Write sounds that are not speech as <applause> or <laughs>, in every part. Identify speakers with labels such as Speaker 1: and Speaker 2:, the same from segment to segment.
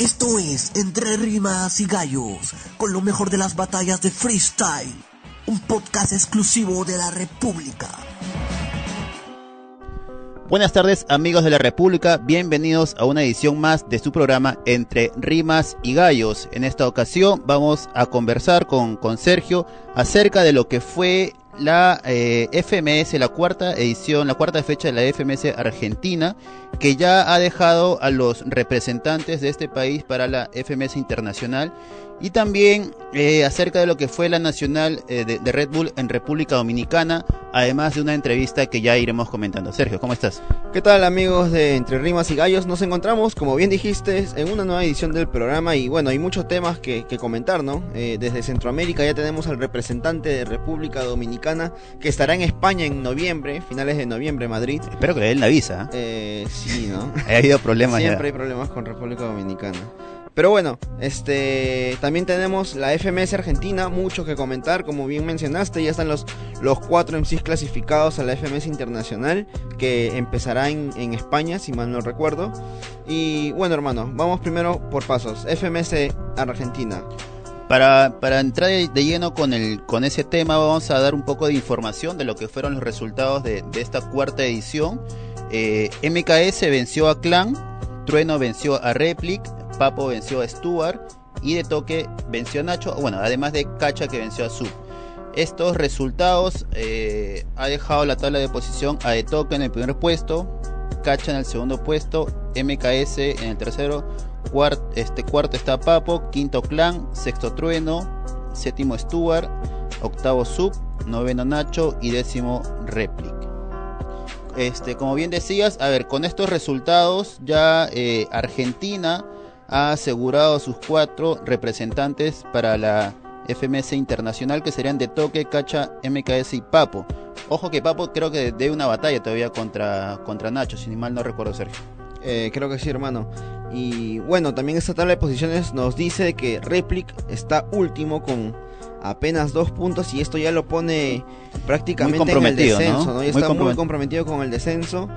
Speaker 1: Esto es Entre Rimas y Gallos, con lo mejor de las batallas de freestyle. Un podcast exclusivo de la República.
Speaker 2: Buenas tardes amigos de la República, bienvenidos a una edición más de su programa Entre Rimas y Gallos. En esta ocasión vamos a conversar con, con Sergio acerca de lo que fue la eh, FMS, la cuarta edición, la cuarta fecha de la FMS Argentina, que ya ha dejado a los representantes de este país para la FMS Internacional y también eh, acerca de lo que fue la nacional eh, de, de, Red Bull en República Dominicana, además de una entrevista que ya iremos comentando. Sergio, ¿cómo estás?
Speaker 3: ¿Qué tal amigos de Entre Rimas y Gallos? Nos encontramos, como bien dijiste, en una nueva edición del programa y bueno, hay muchos temas que, que comentar, ¿no? Eh, desde Centroamérica ya tenemos al representante de República Dominicana que estará en España en noviembre, finales de noviembre, Madrid.
Speaker 2: Espero que le den la visa.
Speaker 3: Eh, sí, ¿no? <laughs>
Speaker 2: ha habido problemas
Speaker 3: Siempre
Speaker 2: ya.
Speaker 3: hay problemas con República Dominicana. Pero bueno, este también tenemos la FMS Argentina, mucho que comentar, como bien mencionaste, ya están los, los cuatro MCs clasificados a la FMS Internacional, que empezará en, en España, si mal no recuerdo. Y bueno, hermano, vamos primero por pasos. FMS Argentina.
Speaker 2: Para, para entrar de lleno con, el, con ese tema, vamos a dar un poco de información de lo que fueron los resultados de, esta cuarta edición. Eh, MKS venció a Clan, Trueno venció a Replic, Papo venció a Stuart y de toque venció a Nacho, bueno, además de Cacha que venció a Sub. Estos resultados eh, ha dejado la tabla de posición a de toque en el primer puesto, Cacha en el segundo puesto, MKS en el tercero, este cuarto está Papo, quinto Clan, sexto Trueno, séptimo Stuart, octavo Sub, noveno Nacho y décimo Replic. Este, como bien decías, a ver, con estos resultados ya eh, Argentina ha asegurado sus cuatro representantes para la FMS Internacional que serían de Toque, Cacha, MKS y Papo. Ojo que Papo creo que debe una batalla todavía contra, contra Nacho, si ni mal no recuerdo Sergio.
Speaker 3: Eh, creo que sí, hermano. Y bueno, también esta tabla de posiciones nos dice que Replic está último con apenas dos puntos y esto ya lo pone prácticamente en el descenso, ¿no? ¿no? Ya muy está muy comprometido con el descenso.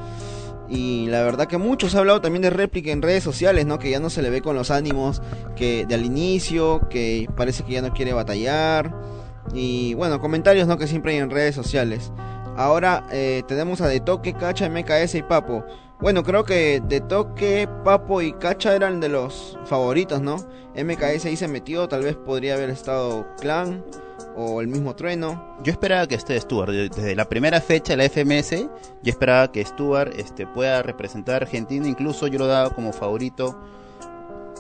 Speaker 3: Y la verdad que muchos ha hablado también de réplica en redes sociales, ¿no? Que ya no se le ve con los ánimos que de al inicio, que parece que ya no quiere batallar. Y bueno, comentarios, ¿no? Que siempre hay en redes sociales. Ahora eh, tenemos a De Toque, Cacha, MKS y Papo. Bueno, creo que De Toque, Papo y Cacha eran de los favoritos, ¿no? MKS ahí se metió, tal vez podría haber estado Clan o el mismo Trueno.
Speaker 2: Yo esperaba que esté Stuart, desde la primera fecha de la FMS, yo esperaba que Stuart este, pueda representar a Argentina, incluso yo lo daba como favorito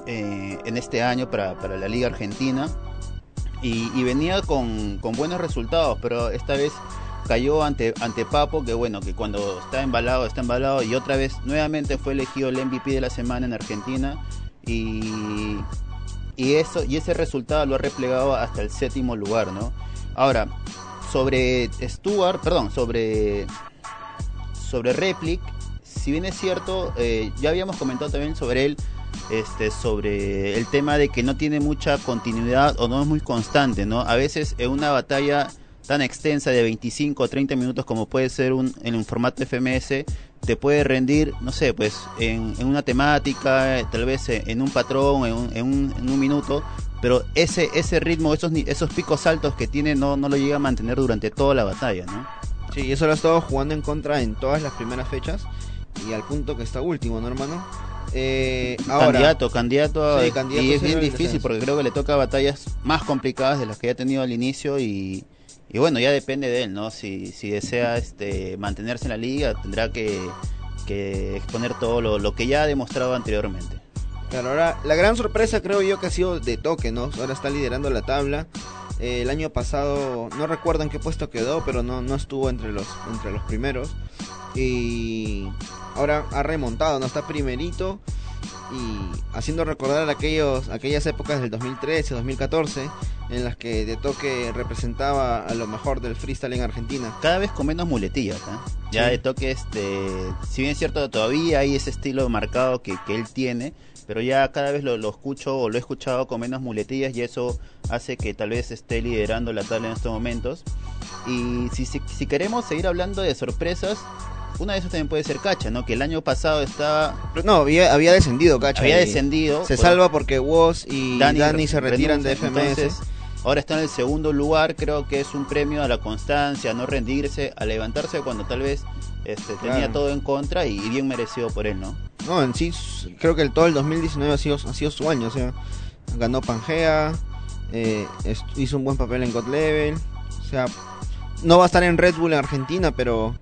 Speaker 2: eh, en este año para, para, la Liga Argentina. Y, y venía con, con, buenos resultados, pero esta vez cayó ante, ante Papo, que bueno, que cuando está embalado, está embalado, y otra vez nuevamente fue elegido el MVP de la semana en Argentina. Y, y eso y ese resultado lo ha replegado hasta el séptimo lugar, ¿no? Ahora, sobre Stuart, perdón, sobre sobre Replic, si bien es cierto, eh, ya habíamos comentado también sobre él, este, sobre el tema de que no tiene mucha continuidad o no es muy constante, ¿no? A veces en una batalla tan extensa de 25 o 30 minutos como puede ser un, en un formato FMS, te puede rendir, no sé, pues en, en una temática, tal vez en un patrón, en un, en un, en un minuto, pero ese, ese ritmo, esos, esos picos altos que tiene no, no lo llega a mantener durante toda la batalla, ¿no?
Speaker 3: Sí, eso lo ha estado jugando en contra en todas las primeras fechas y al punto que está último, ¿no, hermano?
Speaker 2: Eh, ahora, candidato, candidato, sí, candidato, y es bien difícil porque creo que le toca batallas más complicadas de las que ya ha tenido al inicio y, y bueno, ya depende de él, ¿no? Si, si desea este, mantenerse en la liga, tendrá que, que exponer todo lo, lo, que ya ha demostrado anteriormente.
Speaker 3: Claro, ahora la gran sorpresa creo yo que ha sido de toque, ¿no? Ahora está liderando la tabla. Eh, el año pasado, no recuerdo en qué puesto quedó, pero no, no estuvo entre los, entre los primeros. Y ahora ha remontado, ¿no? Está primerito y haciendo recordar aquellos, aquellas épocas del 2013, 2014, en las que De Toque representaba a lo mejor del freestyle en Argentina.
Speaker 2: Cada vez con menos muletillas, ¿eh? Ya sí. De Toque, este, si bien es cierto, todavía hay ese estilo marcado que, que él tiene, pero ya cada vez lo, lo, escucho o lo he escuchado con menos muletillas y eso hace que tal vez esté liderando la tabla en estos momentos. Y si, si, si queremos seguir hablando de sorpresas, una de esas también puede ser Cacha, ¿no? Que el año pasado estaba...
Speaker 3: No, había, había descendido Cacha.
Speaker 2: Había descendido.
Speaker 3: Se salva porque Woz y Dani, se retiran de FMS.
Speaker 2: Ahora está en el segundo lugar, creo que es un premio a la constancia, a no rendirse, a levantarse cuando tal vez este, tenía todo en contra y, bien merecido por él, ¿no?
Speaker 3: No, en sí, creo que el, todo el 2019 ha sido, ha sido su año, o sea, ganó Pangea, eh, hizo un buen papel en God Level, o sea, no va a estar en Red Bull en Argentina, pero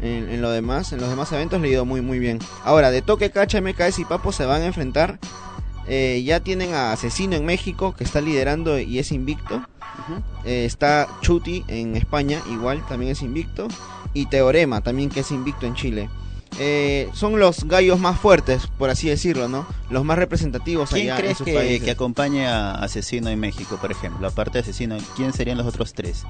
Speaker 3: en, lo demás, en los demás eventos le ha ido muy muy bien. Ahora, de Toque, Cacha, MKS y Papo se van a enfrentar. Eh, ya tienen a Asesino en México, que está liderando y es invicto. Eh, está Chuti en España, igual, también es invicto. Y Teorema, también que es invicto en Chile. Eh, son los gallos más fuertes, por así decirlo, ¿no? Los más representativos
Speaker 2: ¿Quién
Speaker 3: allá
Speaker 2: crees que, que acompañe a Asesino en México, por ejemplo? Aparte de Asesino, ¿quién serían los otros tres?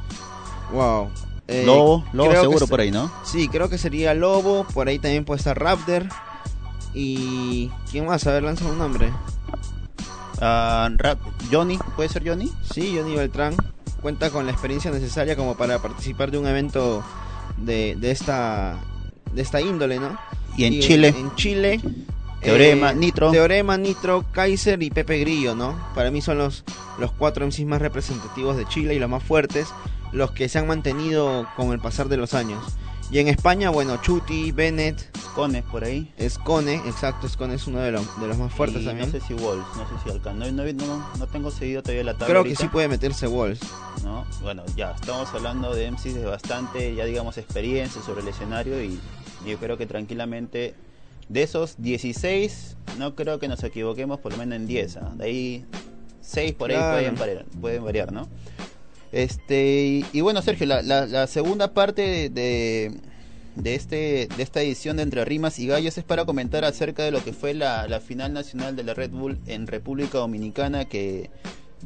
Speaker 3: Wow.
Speaker 2: Lobo, Lobo seguro por ahí, ¿no?
Speaker 3: Sí, creo que sería Lobo, por ahí también puede estar Raptor. Y. ¿Quién más? A ver, lanza un nombre.
Speaker 2: Uh, rap, Johnny, ¿puede ser Johnny?
Speaker 3: Sí, Johnny Beltrán. Cuenta con la experiencia necesaria como para participar de un evento de, de esta de esta índole, ¿no?
Speaker 2: Y en Chile.
Speaker 3: En, Chile.
Speaker 2: Teorema, eh, Nitro.
Speaker 3: Teorema, Nitro, Kaiser y Pepe Grillo, ¿no? Para mí son los, los cuatro MCs más representativos de Chile y los más fuertes los que se han mantenido con el pasar de los años. Y en España, bueno, Chuti, Bennett.
Speaker 2: Scone por ahí.
Speaker 3: Scone, exacto, Scone es uno de los, de los más fuertes también.
Speaker 2: No sé si Walls, no sé si alcanza. No, no, no, tengo seguido todavía la tabla.
Speaker 3: Creo que sí puede meterse Walls.
Speaker 2: ¿No? Bueno, ya, estamos hablando de MCs de bastante, ya digamos, experiencia sobre el escenario y yo creo que tranquilamente de esos 16, no creo que nos equivoquemos por lo menos en 10. ¿ah? De ahí 6 por ahí pueden variar, pueden variar, ¿no? Este, y, bueno, Sergio, la, segunda parte de, de, este, de esta edición de Entre Rimas y Gallos es para comentar acerca de lo que fue la, final nacional de la Red Bull en República Dominicana que,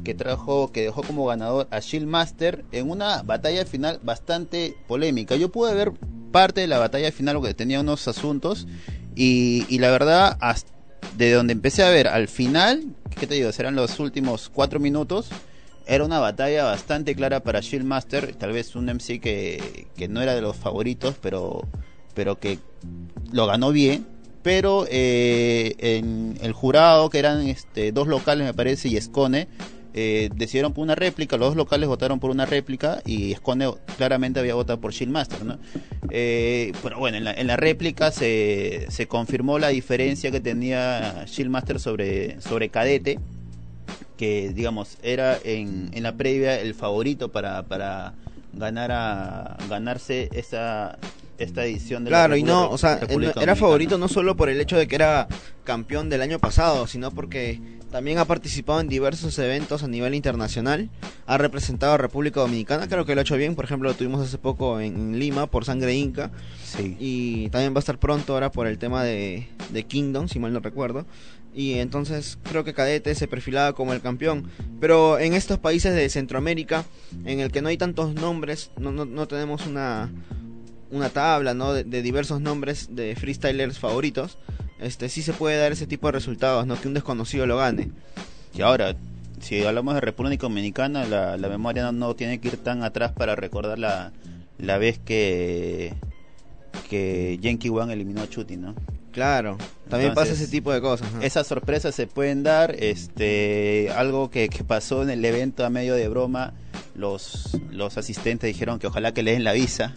Speaker 2: que trajo, que dejó como ganador a Shield Master en una batalla final bastante polémica. Yo pude ver parte de la batalla final porque tenía unos asuntos y, y la verdad, de donde empecé a ver al final, ¿qué te digo? Serán los últimos cuatro minutos era una batalla bastante clara para Shieldmaster, tal vez un MC que, que no era de los favoritos, pero, pero que lo ganó bien. Pero eh, en el jurado, que eran este, dos locales, me parece, y Escone, eh, decidieron por una réplica, los dos locales votaron por una réplica y Escone claramente había votado por Shieldmaster, ¿no? Eh, pero bueno, en la, en la réplica se, se confirmó la diferencia que tenía Shieldmaster sobre, sobre Cadete que digamos era en, en la previa el favorito para, para ganar a ganarse esa esta edición de
Speaker 3: claro y no o sea era favorito no solo por el hecho de que era campeón del año pasado sino porque también ha participado en diversos eventos a nivel internacional ha representado a República Dominicana creo que lo ha hecho bien por ejemplo lo tuvimos hace poco en, Lima por Sangre Inca
Speaker 2: sí.
Speaker 3: y también va a estar pronto ahora por el tema de, de Kingdom si mal no recuerdo y entonces creo que Cadete se perfilaba como el campeón. Pero en estos países de Centroamérica, en el que no hay tantos nombres, no, no, tenemos una, una tabla ¿no? de, diversos nombres de freestylers favoritos, este sí se puede dar ese tipo de resultados, no que un desconocido lo gane.
Speaker 2: Y ahora, si hablamos de República Dominicana, la, la memoria no, tiene que ir tan atrás para recordar la, la vez que que Yankee eliminó a Chuti, ¿no?
Speaker 3: Claro, también pasa ese tipo de cosas.
Speaker 2: Esas sorpresas se pueden dar. Este, algo que, pasó en el evento a medio de broma, los, los asistentes dijeron que ojalá que le den la visa.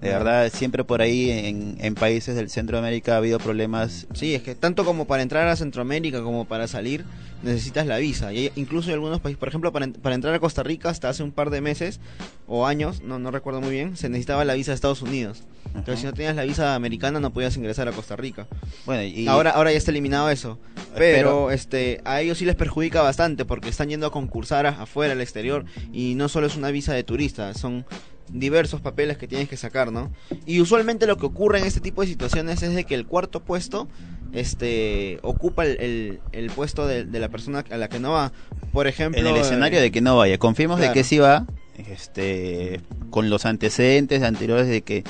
Speaker 2: De verdad, siempre por ahí en, en, países del Centroamérica ha habido problemas.
Speaker 3: Sí, es que tanto como para entrar a Centroamérica como para salir, necesitas la visa. Y incluso en algunos países, por ejemplo, para, para, entrar a Costa Rica hasta hace un par de meses o años, no, no recuerdo muy bien, se necesitaba la visa de Estados Unidos. Entonces, si no tenías la visa americana, no podías ingresar a Costa Rica. Bueno, y ahora, ahora ya está eliminado eso. Pero, este, a ellos sí les perjudica bastante porque están yendo a concursar afuera, al exterior, y no solo es una visa de turista, son diversos papeles que tienes que sacar, ¿no? Y usualmente lo que ocurre en este tipo de situaciones es de que el cuarto puesto este ocupa el, el, puesto de, la persona a la que no va. Por ejemplo,
Speaker 2: en el escenario de que no vaya, confiemos de que sí va, este con los antecedentes anteriores de que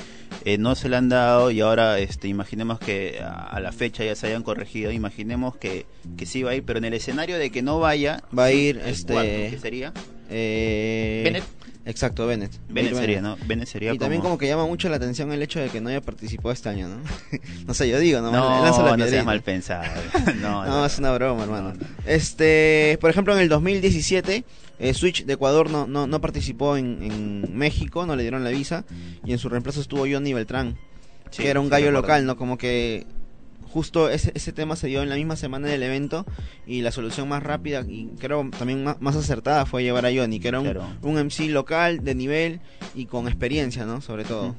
Speaker 2: eh, no se le han dado y ahora este imaginemos que a, la fecha ya se hayan corregido, imaginemos que, que sí va a ir, pero en el escenario de que no vaya,
Speaker 3: va a ir este
Speaker 2: sería?
Speaker 3: Eh,
Speaker 2: Bennett.
Speaker 3: Exacto, Bennett.
Speaker 2: Bennett sería, ¿no? Bennett sería
Speaker 3: y también como que llama mucho la atención el hecho de que no haya participado este año, ¿no? <laughs> no sé, yo digo, no,
Speaker 2: no,
Speaker 3: lanzo la
Speaker 2: no seas mal pensado. <laughs> <laughs> no,
Speaker 3: no, es una broma, hermano. Este, por ejemplo, en el 2017 eh, Switch de Ecuador no, no, no participó en, en, México, no le dieron la visa y en su reemplazo estuvo Johnny Beltrán, que era un gallo local, ¿no? Como que justo ese, ese tema se dio en la misma semana del evento y la solución más rápida y creo también más, acertada fue llevar a Johnny, que era un, un, MC local de nivel y con experiencia, ¿no? Sobre todo.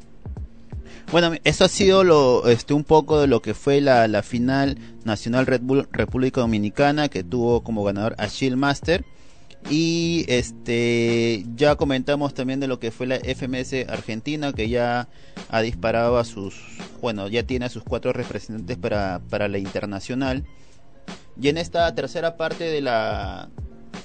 Speaker 2: Bueno, eso ha sido lo, este, un poco de lo que fue la, la final nacional Red Bull República Dominicana que tuvo como ganador a Shield Master. Y este ya comentamos también de lo que fue la FMS Argentina, que ya ha disparado a sus, bueno, ya tiene a sus cuatro representantes para, para la internacional. Y en esta tercera parte de la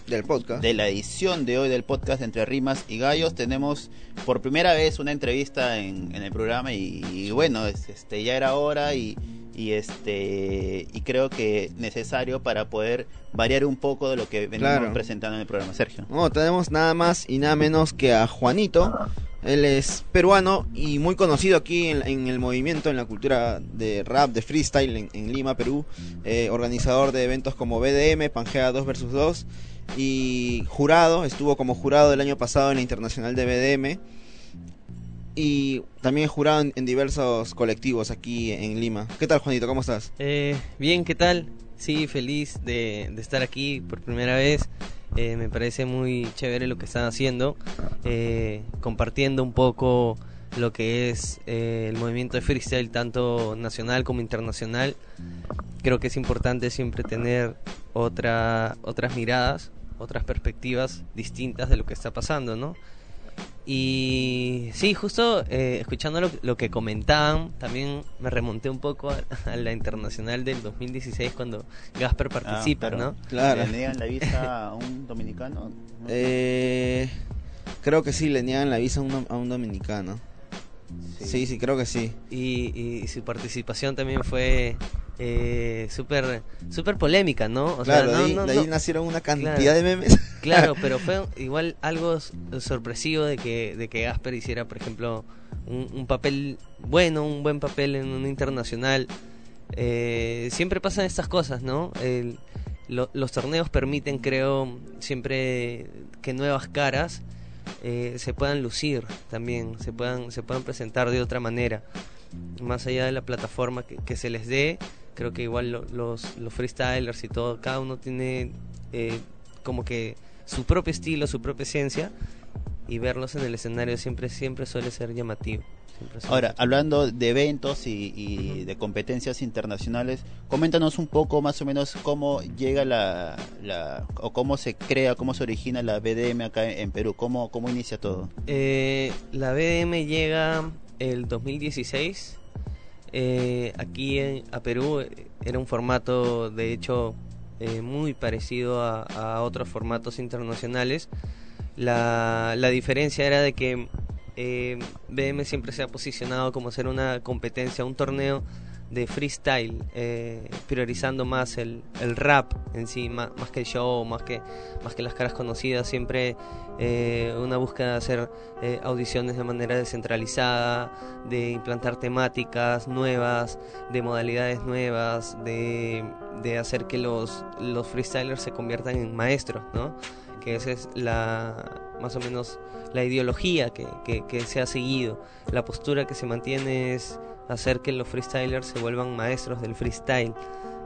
Speaker 3: del podcast.
Speaker 2: de la edición de hoy del podcast entre rimas y gallos tenemos por primera vez una entrevista en, el programa y, bueno este ya era hora y y este y creo que necesario para poder variar un poco de lo que venimos presentando en el programa. Sergio.
Speaker 3: No tenemos nada más y nada menos que a Juanito él es peruano y muy conocido aquí en, el movimiento, en la cultura de rap, de freestyle en, Lima, Perú. Eh, organizador de eventos como BDM, Pangea 2 vs 2 y jurado, estuvo como jurado el año pasado en la Internacional de BDM y también jurado en, diversos colectivos aquí en Lima. ¿Qué tal, Juanito? ¿Cómo estás?
Speaker 4: Eh, bien, ¿qué tal? Sí, feliz de, estar aquí por primera vez. Eh, me parece muy chévere lo que están haciendo, eh, compartiendo un poco lo que es el movimiento de freestyle, tanto nacional como internacional. Creo que es importante siempre tener otra, otras miradas, otras perspectivas distintas de lo que está pasando, ¿no? Y sí, justo eh, escuchando lo, que comentaban, también me remonté un poco a, <laughs> la internacional del 2016 cuando Gasper ah, participa, ¿no?
Speaker 2: Claro. ¿Le niegan la visa a un dominicano? <laughs>
Speaker 3: Eh, creo que sí, le niegan la visa a un, a un dominicano. Sí. sí, creo que sí.
Speaker 4: Y, su participación también fue eh, súper super polémica, ¿no?
Speaker 3: claro, de, ahí, nacieron una cantidad de memes. <laughs>
Speaker 4: Claro, <laughs> pero fue igual algo sorpresivo de que, de que Gasper hiciera, por ejemplo, un, papel bueno, un buen papel en un internacional. Eh, siempre pasan estas cosas, ¿no? los torneos permiten, creo, siempre que nuevas caras eh, se puedan lucir también, se puedan, se puedan presentar de otra manera. Más allá de la plataforma que, se les dé, creo que igual los, los freestylers y todo, cada uno tiene eh, como que su propio estilo, su propia esencia y verlos en el escenario siempre siempre suele ser llamativo.
Speaker 2: Ahora, hablando de eventos y, de competencias internacionales, coméntanos un poco más o menos cómo llega la, o cómo se crea, cómo se origina la BDM acá en Perú, cómo, cómo inicia todo.
Speaker 4: Eh, la BDM llega el 2016. Eh, aquí en, a Perú era un formato, de hecho, eh, muy parecido a, otros formatos internacionales. La, la diferencia era de que eh, BM siempre se ha posicionado como ser una competencia, un torneo de freestyle, eh, priorizando más el, el, rap en sí, más, que el show, más que, más que las caras conocidas, siempre eh, una búsqueda de hacer eh, audiciones de manera descentralizada, de implantar temáticas nuevas, de modalidades nuevas, de, de hacer que los, los freestylers se conviertan en maestros, ¿no? que esa es la más o menos la ideología que, que, se ha seguido. La postura que se mantiene es hacer que los freestylers se vuelvan maestros del freestyle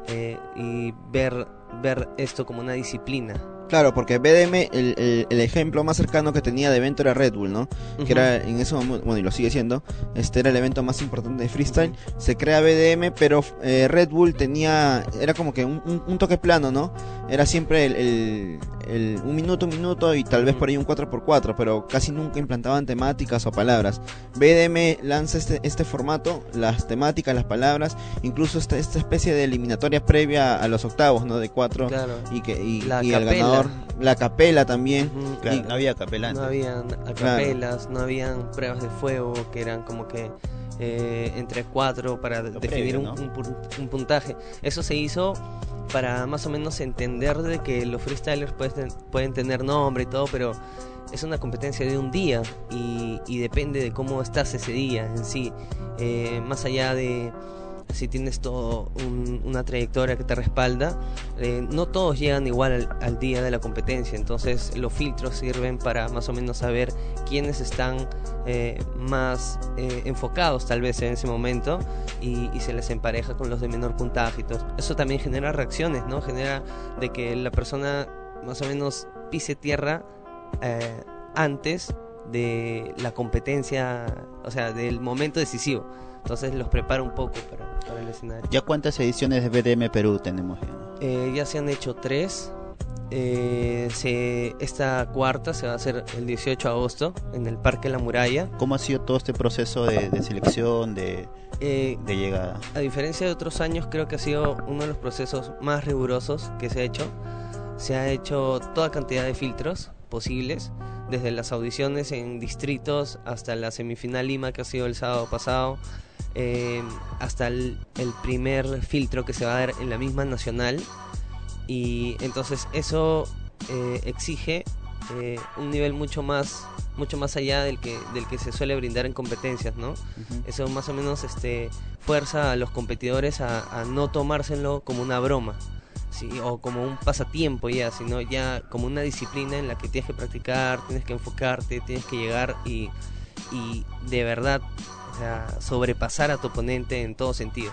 Speaker 4: eh, y ver, ver esto como una disciplina
Speaker 3: Claro, porque BDM, el, el, ejemplo más cercano que tenía de evento era Red Bull, ¿no? Que era en eso, bueno, y lo sigue siendo, este era el evento más importante de freestyle. Se crea BDM, pero eh, Red Bull tenía, era como que un, un, toque plano, ¿no? Era siempre el, el, un minuto, un minuto y tal vez por ahí un 4x4, pero casi nunca implantaban temáticas o palabras. BDM lanza este, este formato, las temáticas, las palabras, incluso esta, esta especie de eliminatoria previa a los octavos, ¿no? De 4 y, que, y, y el ganador la capela también.
Speaker 2: no había capela.
Speaker 4: No habían capelas, no habían pruebas de fuego que eran como que eh, entre cuatro para definir un, puntaje. Eso se hizo para más o menos entender de que los freestylers pueden, pueden tener nombre y todo, pero es una competencia de un día y, depende de cómo estás ese día en sí. Eh, más allá de si tienes todo una trayectoria que te respalda, eh, no todos llegan igual al, día de la competencia, entonces los filtros sirven para más o menos saber quiénes están eh, más enfocados tal vez en ese momento y, se les empareja con los de menor puntaje. Eso también genera reacciones, ¿no? Genera de que la persona más o menos pise tierra eh, antes de la competencia, o sea, del momento decisivo. Entonces los preparo un poco para, el escenario.
Speaker 2: ¿Ya cuántas ediciones de BDM Perú tenemos?
Speaker 4: Eh, ya se han hecho tres. Eh, se, esta cuarta se va a hacer el 18 de agosto en el Parque La Muralla.
Speaker 2: ¿Cómo ha sido todo este proceso de, selección, de, de llegada?
Speaker 4: A diferencia de otros años, creo que ha sido uno de los procesos más rigurosos que se ha hecho. Se ha hecho toda cantidad de filtros posibles, desde las audiciones en distritos hasta la semifinal Lima que ha sido el sábado pasado, eh, hasta el, primer filtro que se va a dar en la misma nacional. Y entonces eso eh, exige eh, un nivel mucho más mucho más allá del que del que se suele brindar en competencias no eso más o menos este fuerza a los competidores a, a no tomárselo como una broma o como un pasatiempo ya, sino ya como una disciplina en la que tienes que practicar, tienes que enfocarte, tienes que llegar y, y de verdad sobrepasar a tu oponente en todo sentido.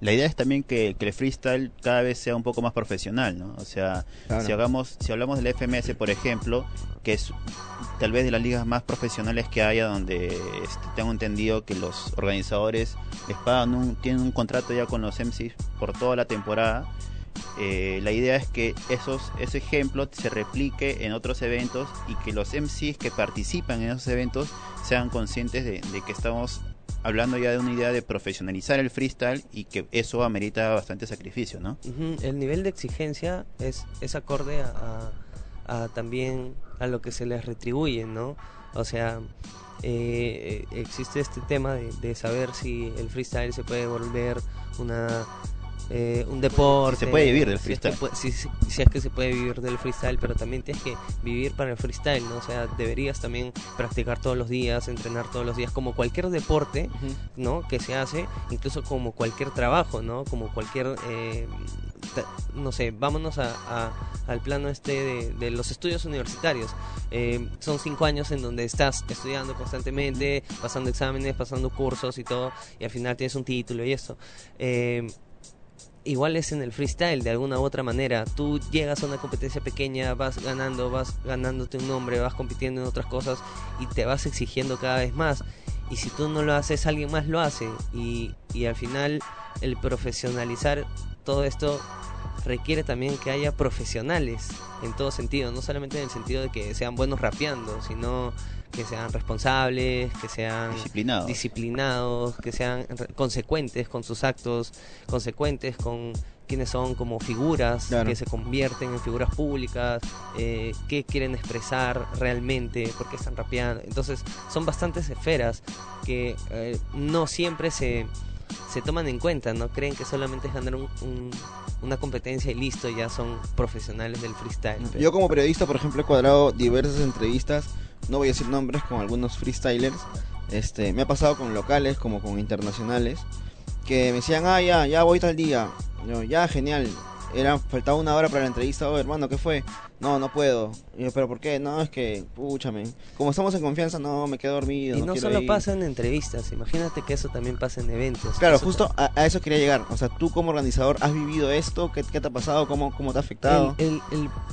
Speaker 2: La idea es también que, el freestyle cada vez sea un poco más profesional, ¿no? O sea, si hagamos, si hablamos del FMS, por ejemplo, que es tal vez de las ligas más profesionales que haya, donde este, tengo entendido que los organizadores les pagan un, tienen un contrato ya con los MCs por toda la temporada eh, la idea es que esos, ese ejemplo se replique en otros eventos y que los MCs que participan en esos eventos sean conscientes de, que estamos hablando ya de una idea de profesionalizar el freestyle y que eso amerita bastante sacrificio, ¿no?
Speaker 4: El nivel de exigencia es, es acorde a, también a lo que se les retribuye, ¿no? O sea, eh, existe este tema de saber si el freestyle se puede volver una eh, un deporte.
Speaker 2: se puede vivir del freestyle.
Speaker 4: Si es, que, si, es que se puede vivir del freestyle, pero también tienes que vivir para el freestyle, ¿no? O sea, deberías también practicar todos los días, entrenar todos los días, como cualquier deporte, ¿no? Que se hace, incluso como cualquier trabajo, ¿no? Como cualquier... Eh, no sé, vámonos a, al plano este de, los estudios universitarios. Eh, son cinco años en donde estás estudiando constantemente, pasando exámenes, pasando cursos y todo, y al final tienes un título y eso. Eh, igual es en el freestyle de alguna u otra manera. Tú llegas a una competencia pequeña, vas ganando, vas ganándote un nombre, vas compitiendo en otras cosas y te vas exigiendo cada vez más. Y si tú no lo haces, alguien más lo hace. Y, al final el profesionalizar todo esto requiere también que haya profesionales en todo sentido, no solamente en el sentido de que sean buenos rapeando, sino que sean responsables, que sean disciplinados, que sean consecuentes con sus actos, consecuentes con quienes son como figuras que se convierten en figuras públicas, eh, qué quieren expresar realmente, por qué están rapeando. Entonces son bastantes esferas que eh, no siempre se, se toman en cuenta, no creen que solamente es ganar una competencia y listo, ya son profesionales del freestyle.
Speaker 3: Yo como periodista, por ejemplo, he cuadrado diversas entrevistas no voy a decir nombres, con algunos freestylers. Este, me ha pasado con locales como con internacionales que me decían, ah, ya, ya voy tal día. ya, genial. Era, faltaba una hora para la entrevista. Oh, hermano, ¿qué fue? No, no puedo. yo, ¿pero por qué? No, es que, púchame. Como estamos en confianza, no, me quedo dormido.
Speaker 4: Y no, solo pasa en entrevistas, imagínate que eso también pasa en eventos.
Speaker 3: Claro, justo a, eso quería llegar. O sea, tú como organizador, ¿has vivido esto? ¿Qué, te ha pasado? ¿Cómo, cómo te ha afectado?
Speaker 4: El,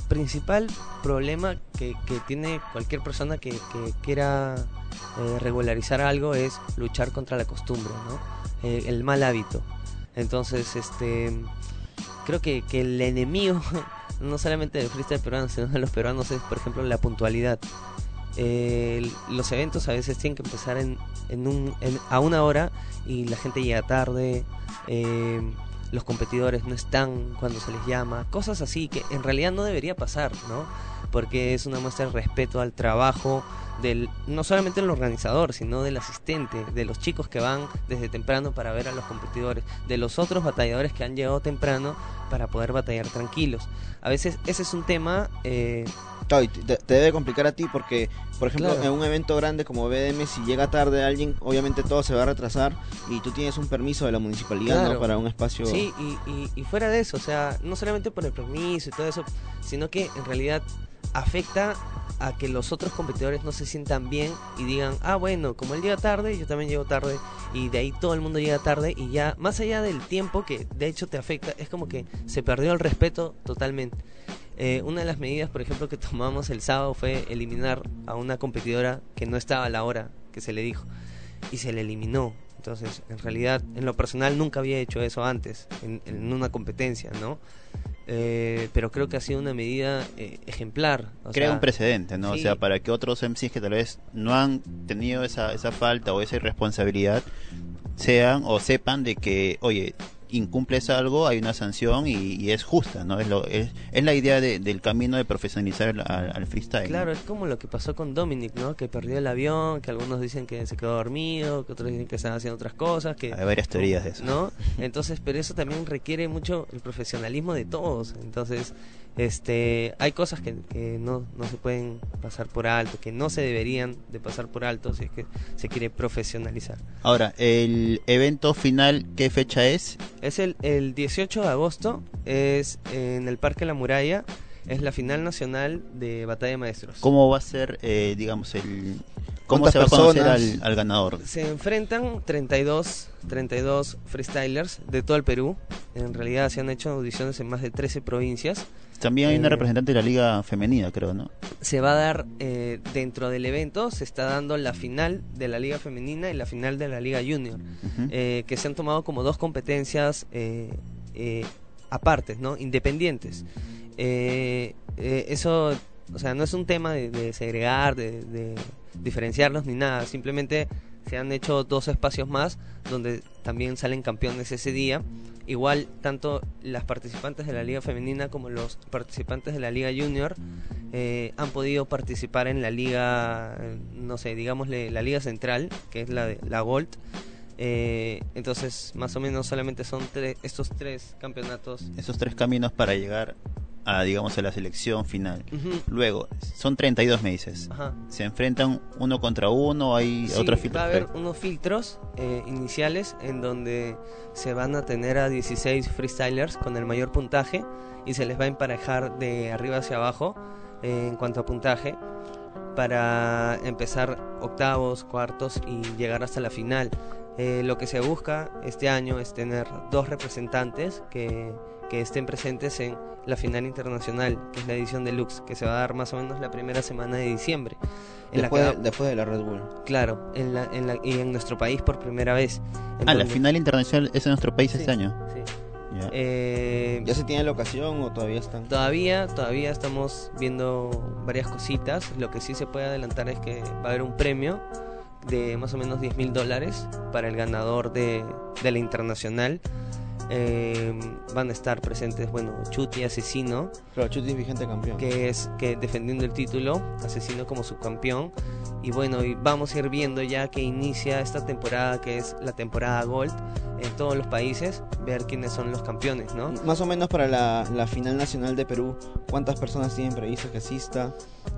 Speaker 4: principal problema que, tiene cualquier persona que, quiera eh, regularizar algo es luchar contra la costumbre, ¿no? Eh, el mal hábito. Entonces, este creo que, que el enemigo <laughs> no solamente del freestyle peruano, sino de los peruanos es, por ejemplo, la puntualidad. Eh, los eventos a veces tienen que empezar en, un, a una hora y la gente llega tarde. Eh, los competidores no están cuando se les llama, cosas así que en realidad no debería pasar, ¿no? Porque es una muestra de respeto al trabajo del no solamente del organizador, sino del asistente, de los chicos que van desde temprano para ver a los competidores, de los otros batalladores que han llegado temprano para poder batallar tranquilos. A veces ese es un tema eh,
Speaker 3: te, debe complicar a ti porque, por ejemplo, en un evento grande como BDM, si llega tarde alguien, obviamente todo se va a retrasar y tú tienes un permiso de la municipalidad para un espacio.
Speaker 4: Sí, y, y, fuera de eso, o sea, no solamente por el permiso y todo eso, sino que en realidad afecta a que los otros competidores no se sientan bien y digan, ah, bueno, como él llega tarde, yo también llego tarde, y de ahí todo el mundo llega tarde, y ya, más allá del tiempo que de hecho te afecta, es como que se perdió el respeto totalmente. Eh, una de las medidas, por ejemplo, que <laughs> tomamos el sábado fue eliminar a una competidora que no estaba a la hora que se le dijo, y se le eliminó. Entonces, en realidad, en lo personal nunca había hecho eso antes, en, en una competencia, ¿no? Eh, pero creo que ha sido una medida eh, ejemplar.
Speaker 2: Crea un precedente, ¿no? O sea, para que otros MCs que tal vez no han tenido esa, esa falta o esa irresponsabilidad sean o sepan de que, oye, incumples algo, hay una sanción y, es justa, ¿no? Es, lo, es, la idea del camino de profesionalizar al, freestyle.
Speaker 4: Claro, es como lo que pasó con Dominic, ¿no? Que perdió el avión, que algunos dicen que se quedó dormido, que otros dicen que están haciendo otras cosas. que
Speaker 2: Hay varias teorías de eso.
Speaker 4: ¿No? Entonces, pero eso también requiere mucho el profesionalismo de todos. Entonces, este hay cosas que, no, no, se pueden pasar por alto, que no se deberían de pasar por alto si es que se quiere profesionalizar.
Speaker 2: Ahora, ¿el evento final qué fecha es?
Speaker 4: Es el, el 18 de agosto, es en el Parque La Muralla, es la final nacional de Batalla de Maestros.
Speaker 2: ¿Cómo va a ser, eh, digamos, el... ¿Cómo se va a conocer al, al, ganador?
Speaker 4: Se enfrentan 32, 32 freestylers de todo el Perú. En realidad se han hecho audiciones en más de 13 provincias.
Speaker 2: También hay una eh, representante de la liga femenina, creo, ¿no?
Speaker 4: Se va a dar eh, dentro del evento, se está dando la final de la liga femenina y la final de la liga junior, eh, que se han tomado como dos competencias aparte, ¿no? Independientes. eso, o sea, no es un tema de, segregar, de, de diferenciarlos ni nada, simplemente se han hecho dos espacios más donde también salen campeones ese día Igual, tanto las participantes de la Liga Femenina como los participantes de la Liga Junior eh, han podido participar en la Liga, no sé, digámosle la Liga Central, que es la de la Gold. Eh, entonces, más o menos solamente son estos tres campeonatos.
Speaker 2: Esos tres caminos para llegar a, digamos, a la selección final. Luego, son 32 meses. Se enfrentan uno contra uno, hay otros filtros.
Speaker 4: Va a haber unos filtros eh, iniciales en donde se van a tener a 16 freestylers con el mayor puntaje y se les va a emparejar de arriba hacia abajo eh, en cuanto a puntaje para empezar octavos, cuartos y llegar hasta la final. Eh, lo que se busca este año es tener dos representantes que, que estén presentes en la final internacional, que es la edición deluxe, que se va a dar más o menos la primera semana de diciembre.
Speaker 3: después, de, la Red Bull.
Speaker 4: Claro, en la, en la, y en nuestro país por primera vez.
Speaker 2: ah, la final internacional es en nuestro país este año.
Speaker 4: Sí. Eh,
Speaker 3: ¿Ya se tiene la ocasión o todavía están?
Speaker 4: Todavía, todavía estamos viendo varias cositas. Lo que sí se puede adelantar es que va a haber un premio de más o menos 10 mil dólares para el ganador de, de la internacional. Eh, van a estar presentes, bueno, Chuti, Asesino.
Speaker 3: Claro, Chuti es vigente campeón.
Speaker 4: Que es que defendiendo el título, Asesino como subcampeón. Y bueno, y vamos a ir viendo ya que inicia esta temporada, que es la temporada Gold en todos los países, ver quiénes son los campeones, ¿no?
Speaker 3: Más o menos para la, la final nacional de Perú, ¿cuántas personas tienen previsto que asista?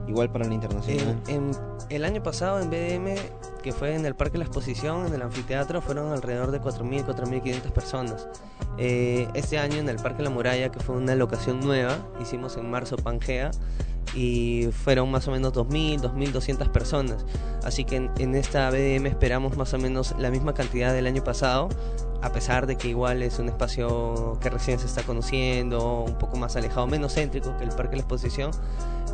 Speaker 3: Igual para la internacional.
Speaker 4: En, el año pasado en BDM, que fue en el Parque de la Exposición, en el anfiteatro, fueron alrededor de 4.000, 4.500 personas. Eh, este año en el Parque La Muralla, que fue una locación nueva, hicimos en marzo Pangea y fueron más o menos 2.000, 2.200 personas. Así que en, en, esta BDM esperamos más o menos la misma cantidad del año pasado, a pesar de que igual es un espacio que recién se está conociendo, un poco más alejado, menos céntrico que el Parque de la Exposición,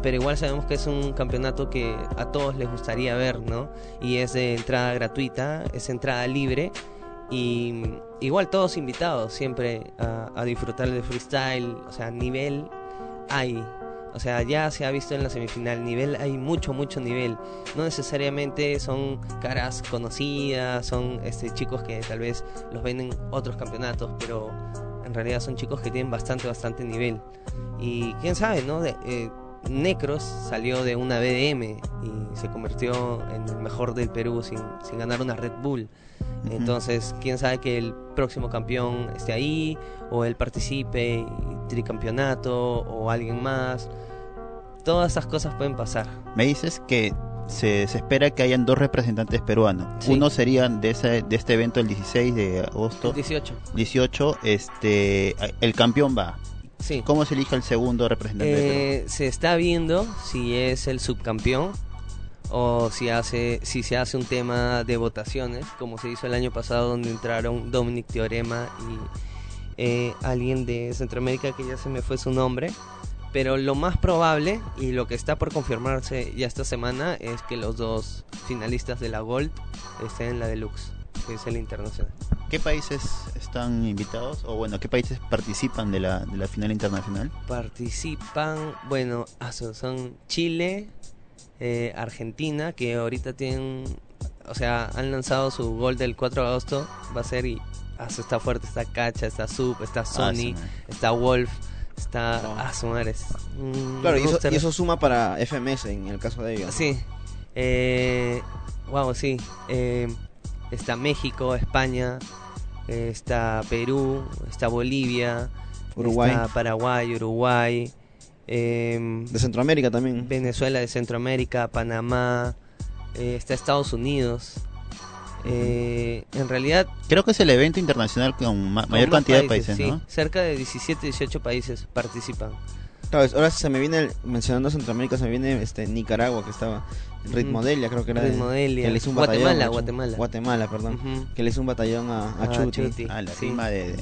Speaker 4: pero igual sabemos que es un campeonato que a todos les gustaría ver, ¿no? Y es de entrada gratuita, es entrada libre y igual todos invitados siempre a, disfrutar del freestyle, o sea, nivel hay, o sea, ya se ha visto en la semifinal, nivel, hay mucho, mucho nivel. No necesariamente son caras conocidas, son este, chicos que tal vez los ven en otros campeonatos, pero en realidad son chicos que tienen bastante, bastante nivel. Y quién sabe, ¿no? De, eh, Necros salió de una BDM y se convirtió en el mejor del Perú sin, sin ganar una Red Bull. Entonces, quién sabe que el próximo campeón esté ahí, o él participe, tricampeonato, o alguien más. Todas esas cosas pueden pasar.
Speaker 2: Me dices que se, se espera que hayan dos representantes peruanos. Uno sería de, ese, de este evento el 16 de agosto.
Speaker 4: El 18.
Speaker 2: 18, este, el campeón va. Sí. ¿Cómo se elige el segundo representante?
Speaker 4: Eh, se está viendo si es el subcampeón o si hace si se hace un tema de votaciones como se hizo el año pasado donde entraron Dominic Teorema y eh, alguien de Centroamérica que ya se me fue su nombre pero lo más probable y lo que está por confirmarse ya esta semana es que los dos finalistas de la Gold estén en la Deluxe, que es el internacional.
Speaker 2: ¿Qué países están invitados? O bueno, ¿qué países participan de la, de la final internacional?
Speaker 4: Participan, bueno, son Chile, eh, Argentina, que ahorita tienen, o sea, han lanzado su Gold del 4 de agosto, va a ser y ah, está fuerte, está Cacha, está Sub, está ah, Sony, está Wolf Está a sumar es
Speaker 3: Claro, y eso, suma para FMS en el caso de ellos.
Speaker 4: Sí. Eh, wow, sí. Eh, está México, España, eh, está Perú, está Bolivia,
Speaker 3: Uruguay.
Speaker 4: está Paraguay, Uruguay.
Speaker 3: de Centroamérica también.
Speaker 4: Venezuela de Centroamérica, Panamá, está Estados Unidos. Eh, en realidad...
Speaker 2: Creo que es el evento internacional con mayor cantidad de países, ¿no?
Speaker 4: cerca de 17, 18 países participan.
Speaker 3: ahora se me viene, mencionando Centroamérica, se me viene este Nicaragua, que estaba Ritmodelia, creo que era.
Speaker 4: Ritmodelia.
Speaker 3: Que
Speaker 4: Guatemala, Guatemala.
Speaker 3: Guatemala, perdón. Que le hizo un batallón a, a,
Speaker 2: ah, Chuti. A la cima de,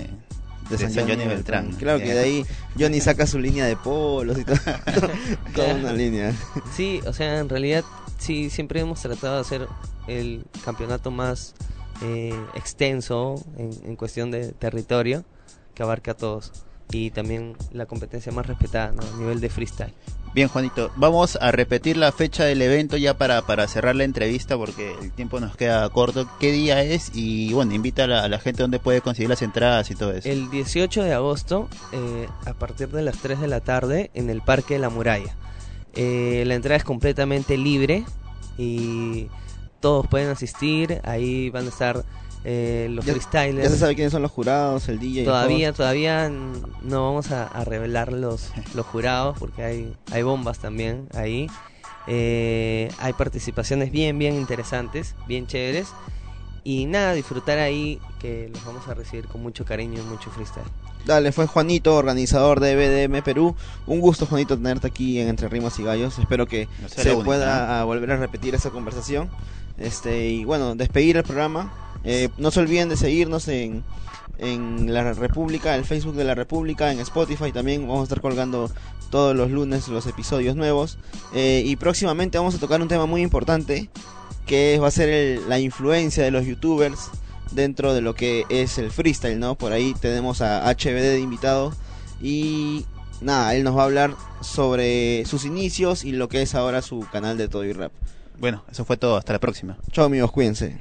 Speaker 2: de, San, Johnny Beltrán.
Speaker 3: Claro que de ahí Johnny saca su línea de polos y todo. <laughs> toda una línea.
Speaker 4: Sí, o sea, en realidad sí, siempre hemos tratado de hacer el campeonato más eh, extenso en, cuestión de territorio que abarca a todos y también la competencia más respetada a nivel de freestyle.
Speaker 2: Bien, Juanito, vamos a repetir la fecha del evento ya para, para cerrar la entrevista porque el tiempo nos queda corto. ¿Qué día es? Y bueno, invita a la, gente donde puede conseguir las entradas y todo eso.
Speaker 4: El 18 de agosto, eh, a partir de las 3 de la tarde, en el Parque de la Muralla. Eh, la entrada es completamente libre y todos pueden asistir, ahí van a estar eh, los freestylers.
Speaker 3: Ya se sabe quiénes son los jurados, el DJ.
Speaker 4: Todavía, todavía no vamos a, revelar los, <laughs> los jurados porque hay, hay bombas también ahí. Eh, hay participaciones bien, bien interesantes, bien chéveres. Y nada, disfrutar ahí que los vamos a recibir con mucho cariño y mucho freestyle.
Speaker 3: Dale, fue Juanito, organizador de BDM Perú. Un gusto, Juanito, tenerte aquí en Entre Rimas y Gallos. Espero que se pueda volver a repetir esa conversación. Este, y bueno, despedir el programa. Eh, no se olviden de seguirnos en, en la República, el Facebook de la República, en Spotify también. Vamos a estar colgando todos los lunes los episodios nuevos. Eh, y próximamente vamos a tocar un tema muy importante que va a ser la influencia de los youtubers dentro de lo que es el freestyle, ¿no? Por ahí tenemos a HBD de invitado y nada, él nos va a hablar sobre sus inicios y lo que es ahora su canal de todo y rap.
Speaker 2: Bueno, eso fue todo, hasta la próxima.
Speaker 3: Chao amigos, cuídense.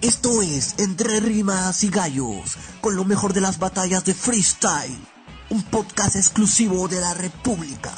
Speaker 1: Esto es Entre Rimas y Gallos, con lo mejor de las batallas de freestyle, un podcast exclusivo de la República.